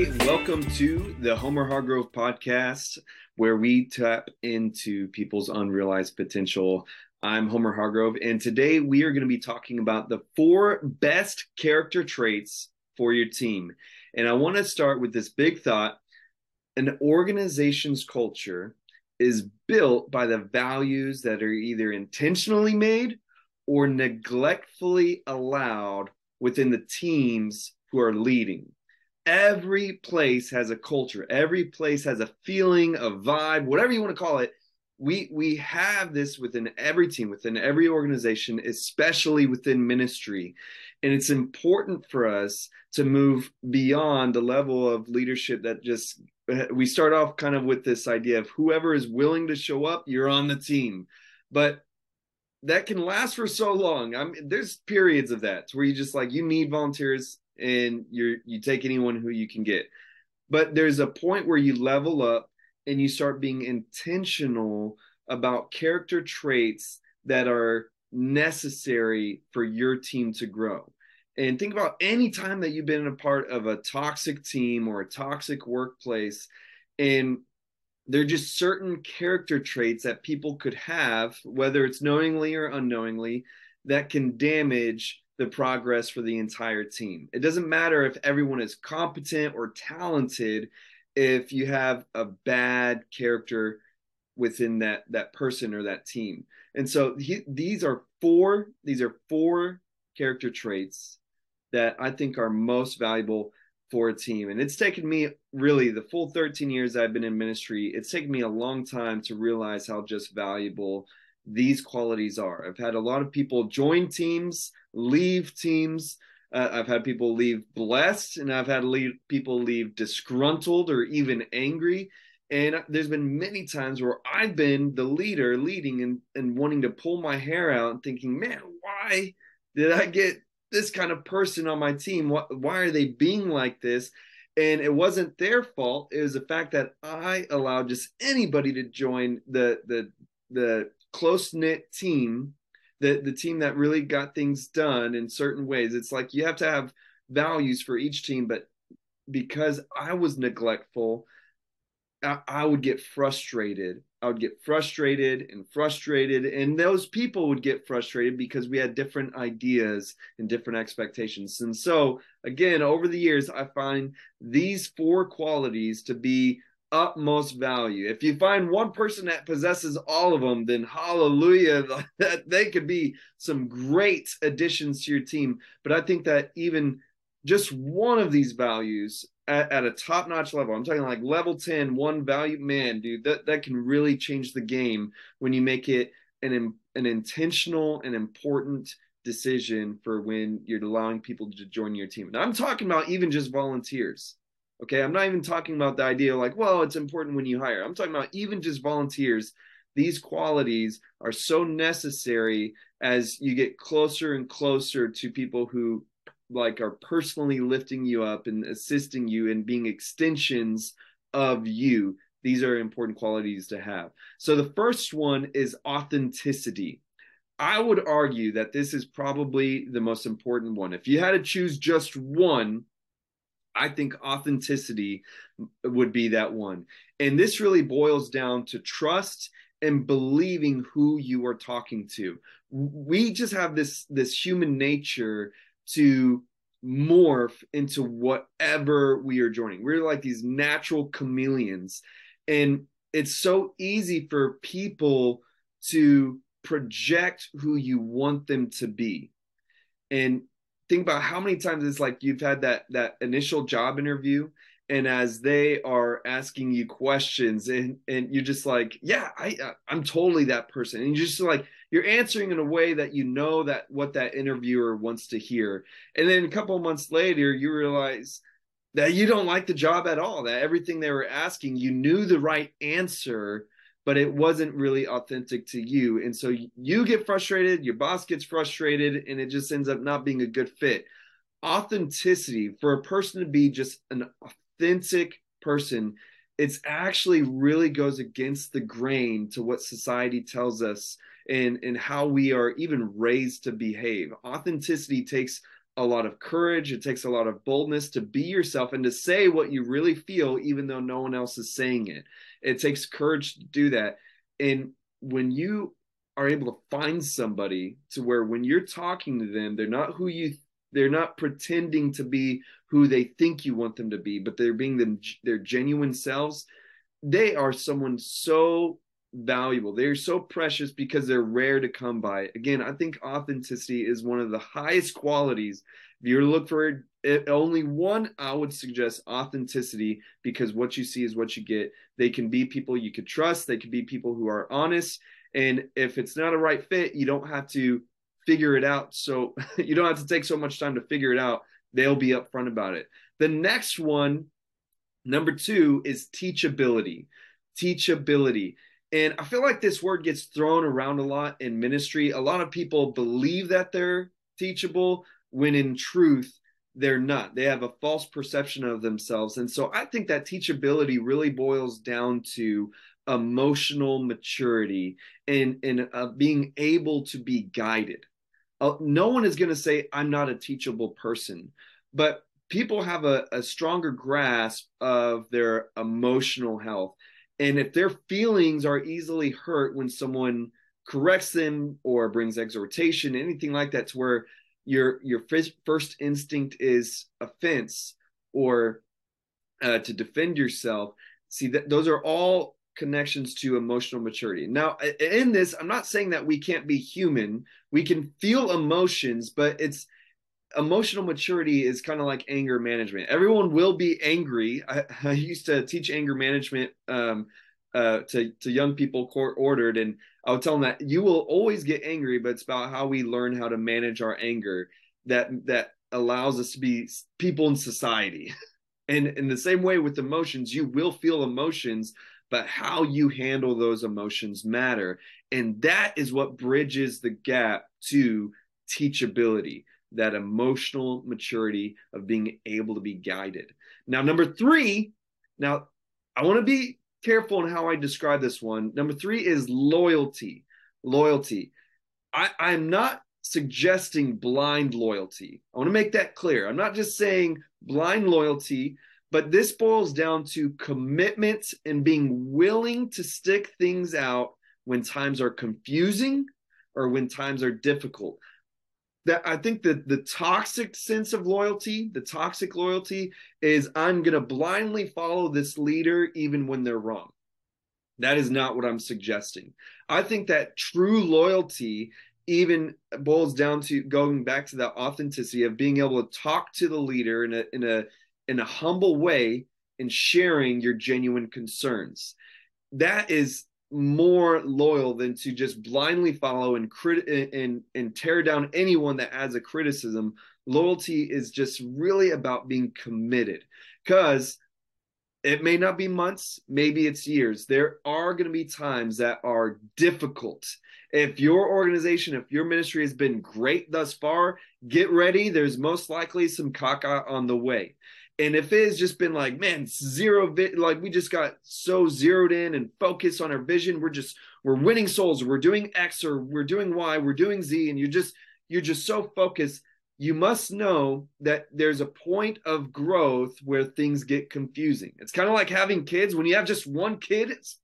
Welcome to the Homer Hargrove podcast, where we tap into people's unrealized potential. I'm Homer Hargrove, and today we are going to be talking about the four best character traits for your team. And I want to start with this big thought an organization's culture is built by the values that are either intentionally made or neglectfully allowed within the teams who are leading. Every place has a culture, every place has a feeling, a vibe, whatever you want to call it. We we have this within every team, within every organization, especially within ministry. And it's important for us to move beyond the level of leadership that just eh, we start off kind of with this idea of whoever is willing to show up, you're on the team. But that can last for so long. I mean, there's periods of that where you just like you need volunteers and you're you take anyone who you can get. But there's a point where you level up and you start being intentional about character traits that are necessary for your team to grow. And think about any time that you've been a part of a toxic team or a toxic workplace, and there are just certain character traits that people could have, whether it's knowingly or unknowingly, that can damage the progress for the entire team. It doesn't matter if everyone is competent or talented if you have a bad character within that that person or that team. And so he, these are four these are four character traits that I think are most valuable for a team. And it's taken me really the full 13 years I've been in ministry, it's taken me a long time to realize how just valuable these qualities are. I've had a lot of people join teams, leave teams. Uh, I've had people leave blessed, and I've had leave, people leave disgruntled or even angry. And there's been many times where I've been the leader, leading and, and wanting to pull my hair out and thinking, man, why did I get this kind of person on my team? Why, why are they being like this? And it wasn't their fault. It was the fact that I allowed just anybody to join the the the close knit team, the the team that really got things done in certain ways. It's like you have to have values for each team, but because I was neglectful, I, I would get frustrated I would get frustrated and frustrated, and those people would get frustrated because we had different ideas and different expectations. And so, again, over the years, I find these four qualities to be utmost value. If you find one person that possesses all of them, then hallelujah, that they could be some great additions to your team. But I think that even just one of these values at, at a top notch level, I'm talking like level 10, one value, man, dude, that, that can really change the game when you make it an, an intentional and important decision for when you're allowing people to join your team. And I'm talking about even just volunteers. Okay. I'm not even talking about the idea like, well, it's important when you hire. I'm talking about even just volunteers. These qualities are so necessary as you get closer and closer to people who like are personally lifting you up and assisting you and being extensions of you these are important qualities to have so the first one is authenticity i would argue that this is probably the most important one if you had to choose just one i think authenticity would be that one and this really boils down to trust and believing who you are talking to we just have this this human nature to morph into whatever we are joining. We're like these natural chameleons. And it's so easy for people to project who you want them to be. And think about how many times it's like you've had that that initial job interview and as they are asking you questions and and you're just like yeah i i'm totally that person. And you're just like you're answering in a way that you know that what that interviewer wants to hear. And then a couple months later you realize that you don't like the job at all that everything they were asking you knew the right answer but it wasn't really authentic to you and so you get frustrated your boss gets frustrated and it just ends up not being a good fit authenticity for a person to be just an authentic person, it's actually really goes against the grain to what society tells us and, and how we are even raised to behave. Authenticity takes a lot of courage. It takes a lot of boldness to be yourself and to say what you really feel, even though no one else is saying it. It takes courage to do that. And when you are able to find somebody to where when you're talking to them, they're not who you they're not pretending to be who they think you want them to be, but they're being them their genuine selves. They are someone so valuable. They're so precious because they're rare to come by. Again, I think authenticity is one of the highest qualities. If you're looking for it, only one, I would suggest authenticity because what you see is what you get. They can be people you could trust. They can be people who are honest. And if it's not a right fit, you don't have to figure it out. So you don't have to take so much time to figure it out. They'll be upfront about it. The next one, number two, is teachability. Teachability. And I feel like this word gets thrown around a lot in ministry. A lot of people believe that they're teachable when in truth, they're not. They have a false perception of themselves. And so I think that teachability really boils down to emotional maturity and, and uh, being able to be guided. Uh, no one is going to say, I'm not a teachable person, but people have a, a stronger grasp of their emotional health. And if their feelings are easily hurt when someone corrects them or brings exhortation, anything like that, to where your your first instinct is offense or uh, to defend yourself. See that those are all connections to emotional maturity. Now, in this, I'm not saying that we can't be human. We can feel emotions, but it's emotional maturity is kind of like anger management. Everyone will be angry. I, I used to teach anger management um, uh, to to young people, court ordered, and I would tell them that you will always get angry, but it's about how we learn how to manage our anger that that allows us to be people in society. And in the same way with emotions, you will feel emotions, but how you handle those emotions matter. And that is what bridges the gap to teachability, that emotional maturity of being able to be guided. Now, number three, now I want to be careful in how I describe this one. Number three is loyalty. Loyalty. I, I'm not suggesting blind loyalty. I want to make that clear. I'm not just saying blind loyalty but this boils down to commitment and being willing to stick things out when times are confusing or when times are difficult. That I think that the toxic sense of loyalty, the toxic loyalty is I'm going to blindly follow this leader even when they're wrong. That is not what I'm suggesting. I think that true loyalty even boils down to going back to that authenticity of being able to talk to the leader in a in a in a humble way and sharing your genuine concerns. That is more loyal than to just blindly follow and crit and and tear down anyone that adds a criticism. Loyalty is just really about being committed because it may not be months, maybe it's years. There are going to be times that are difficult. If your organization, if your ministry has been great thus far, get ready. There's most likely some caca on the way. And if it has just been like, man, zero, vi- like we just got so zeroed in and focused on our vision, we're just, we're winning souls, we're doing X or we're doing Y, we're doing Z, and you're just, you're just so focused. You must know that there's a point of growth where things get confusing. It's kind of like having kids. When you have just one kid, it's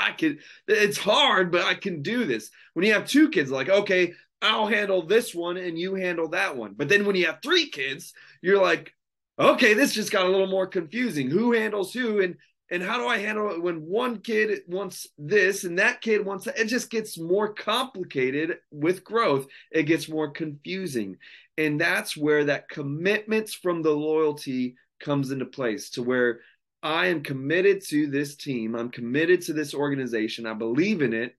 I can it's hard, but I can do this. When you have two kids, like, okay, I'll handle this one and you handle that one. But then when you have three kids, you're like, okay, this just got a little more confusing. Who handles who and and how do I handle it when one kid wants this and that kid wants that? It just gets more complicated with growth. It gets more confusing. And that's where that commitments from the loyalty comes into place to where I am committed to this team. I'm committed to this organization. I believe in it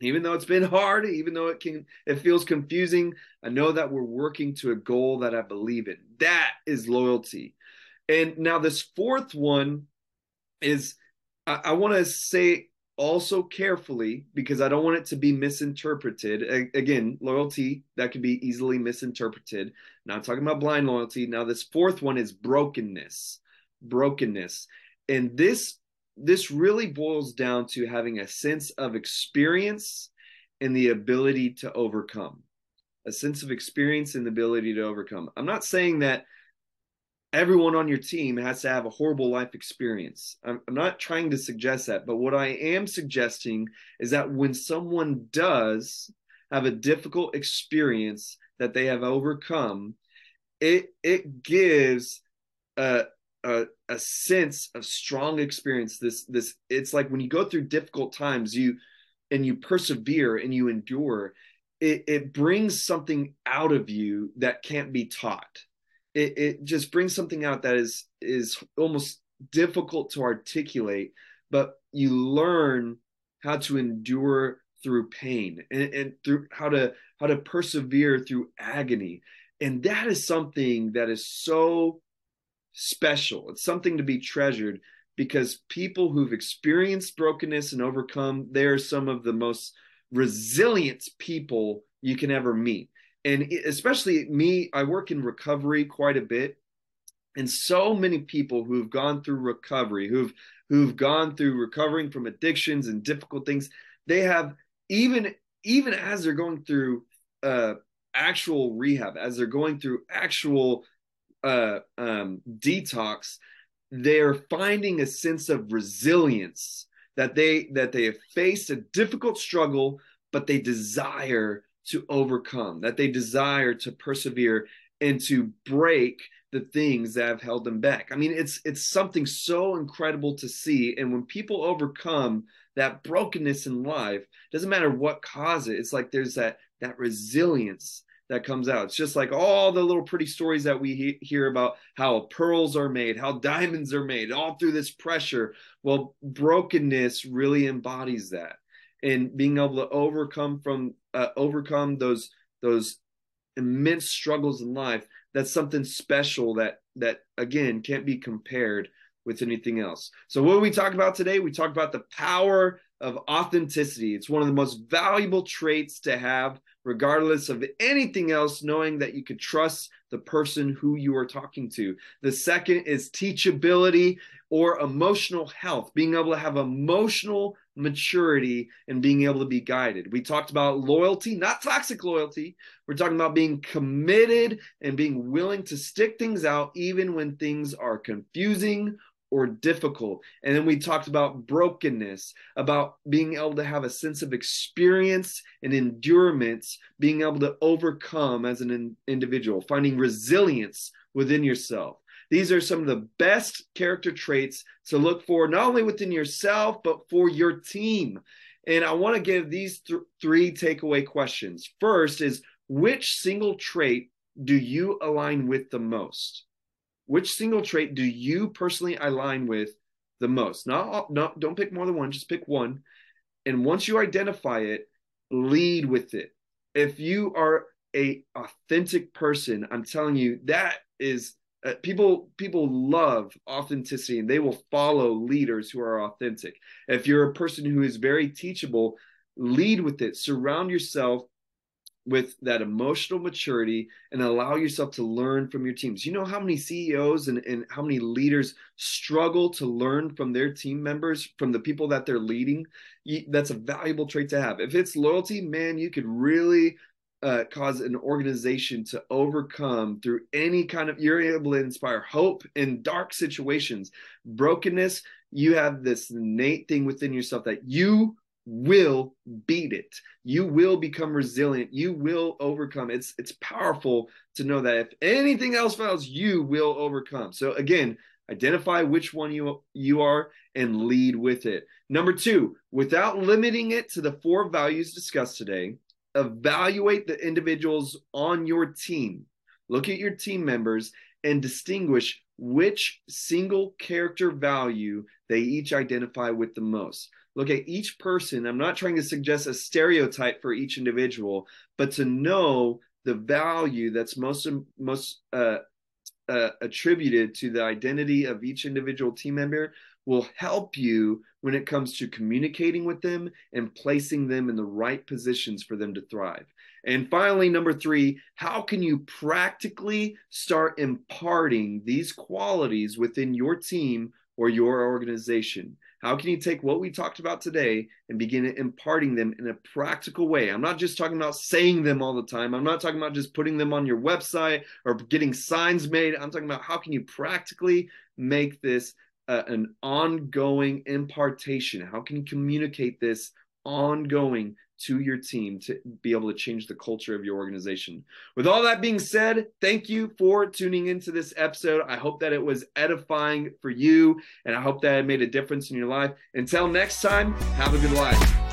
even though it's been hard even though it can it feels confusing i know that we're working to a goal that i believe in. That is loyalty. And now this fourth one is i, I want to say also carefully because i don't want it to be misinterpreted. A- again loyalty that can be easily misinterpreted. Now i'm talking about blind loyalty. Now this fourth one is brokenness. Brokenness. And this this really boils down to having a sense of experience and the ability to overcome. a sense of experience and the ability to overcome. I'm not saying that everyone on your team has to have a horrible life experience. I'm, I'm, not trying to suggest that, but what I am suggesting is that when someone does have a difficult experience that they have overcome, it it gives a, a, a sense of strong experience. This this it's like when you go through difficult times, you and you persevere and you endure. It, it brings something out of you that can't be taught. It, it just brings something out that is is almost difficult to articulate, but you learn how to endure through pain and, and through how to how to persevere through agony and that is something that is so special. It's something to be treasured because people who've experienced brokenness and overcome, they're some of the most resilient people you can ever meet. And especially me, I work in recovery quite a bit. And so many people who've gone through recovery, who've who've gone through recovering from addictions and difficult things, they have even even as they're going through uh, actual rehab, as they're going through actual uh, um, detox, they're finding a sense of resilience that they that they have faced a difficult struggle, but they desire to overcome, that they desire to persevere and to break the things that have held them back. I mean, it's it's something so incredible to see. And when people overcome that brokenness in life, doesn't matter what cause it, it's like there's that that resilience that comes out. It's just like all the little pretty stories that we he- hear about how pearls are made, how diamonds are made, all through this pressure. Well, brokenness really embodies that, and being able to overcome from uh, overcome those those immense struggles in life. That's something special that that again can't be compared with anything else. So what we talk about today? We talk about the power of authenticity. It's one of the most valuable traits to have regardless of anything else, knowing that you could trust the person who you are talking to. The second is teachability or emotional health, being able to have emotional maturity and being able to be guided. We talked about loyalty, not toxic loyalty. We're talking about being committed and being willing to stick things out even when things are confusing or difficult. And then we talked about brokenness, about being able to have a sense of experience and endurance, being able to overcome as an in- individual, finding resilience within yourself. These are some of the best character traits to look for, not only within yourself, but for your team. And I want to give these th- three takeaway questions. First is which single trait do you align with the most? Which single trait do you personally align with the most? Not, not don't pick more than one, just pick one. And once you identify it, lead with it. If you are a authentic person, I'm telling you that is uh, people people love authenticity and they will follow leaders who are authentic. If you're a person who is very teachable, lead with it. Surround yourself with that emotional maturity and allow yourself to learn from your teams. You know how many CEOs and, and how many leaders struggle to learn from their team members, from the people that they're leading? That's a valuable trait to have. If it's loyalty, man, you could really uh, cause an organization to overcome through any kind of, you're able to inspire hope in dark situations. Brokenness, you have this innate thing within yourself that you will beat it. You will become resilient. You will overcome. It's it's powerful to know that if anything else fails, you will overcome. So again, identify which one you you are and lead with it. Number 2, without limiting it to the four values discussed today, evaluate the individuals on your team. Look at your team members and distinguish which single character value they each identify with the most look at each person. I'm not trying to suggest a stereotype for each individual, but to know the value that's most most uh, uh, attributed to the identity of each individual team member will help you when it comes to communicating with them and placing them in the right positions for them to thrive. And finally, number three, how can you practically start imparting these qualities within your team or your organization? How can you take what we talked about today and begin imparting them in a practical way? I'm not just talking about saying them all the time. I'm not talking about just putting them on your website or getting signs made. I'm talking about how can you practically make this uh, an ongoing impartation? How can you communicate this ongoing to your team to be able to change the culture of your organization. With all that being said, thank you for tuning into this episode. I hope that it was edifying for you and I hope that it made a difference in your life. Until next time, have a good life.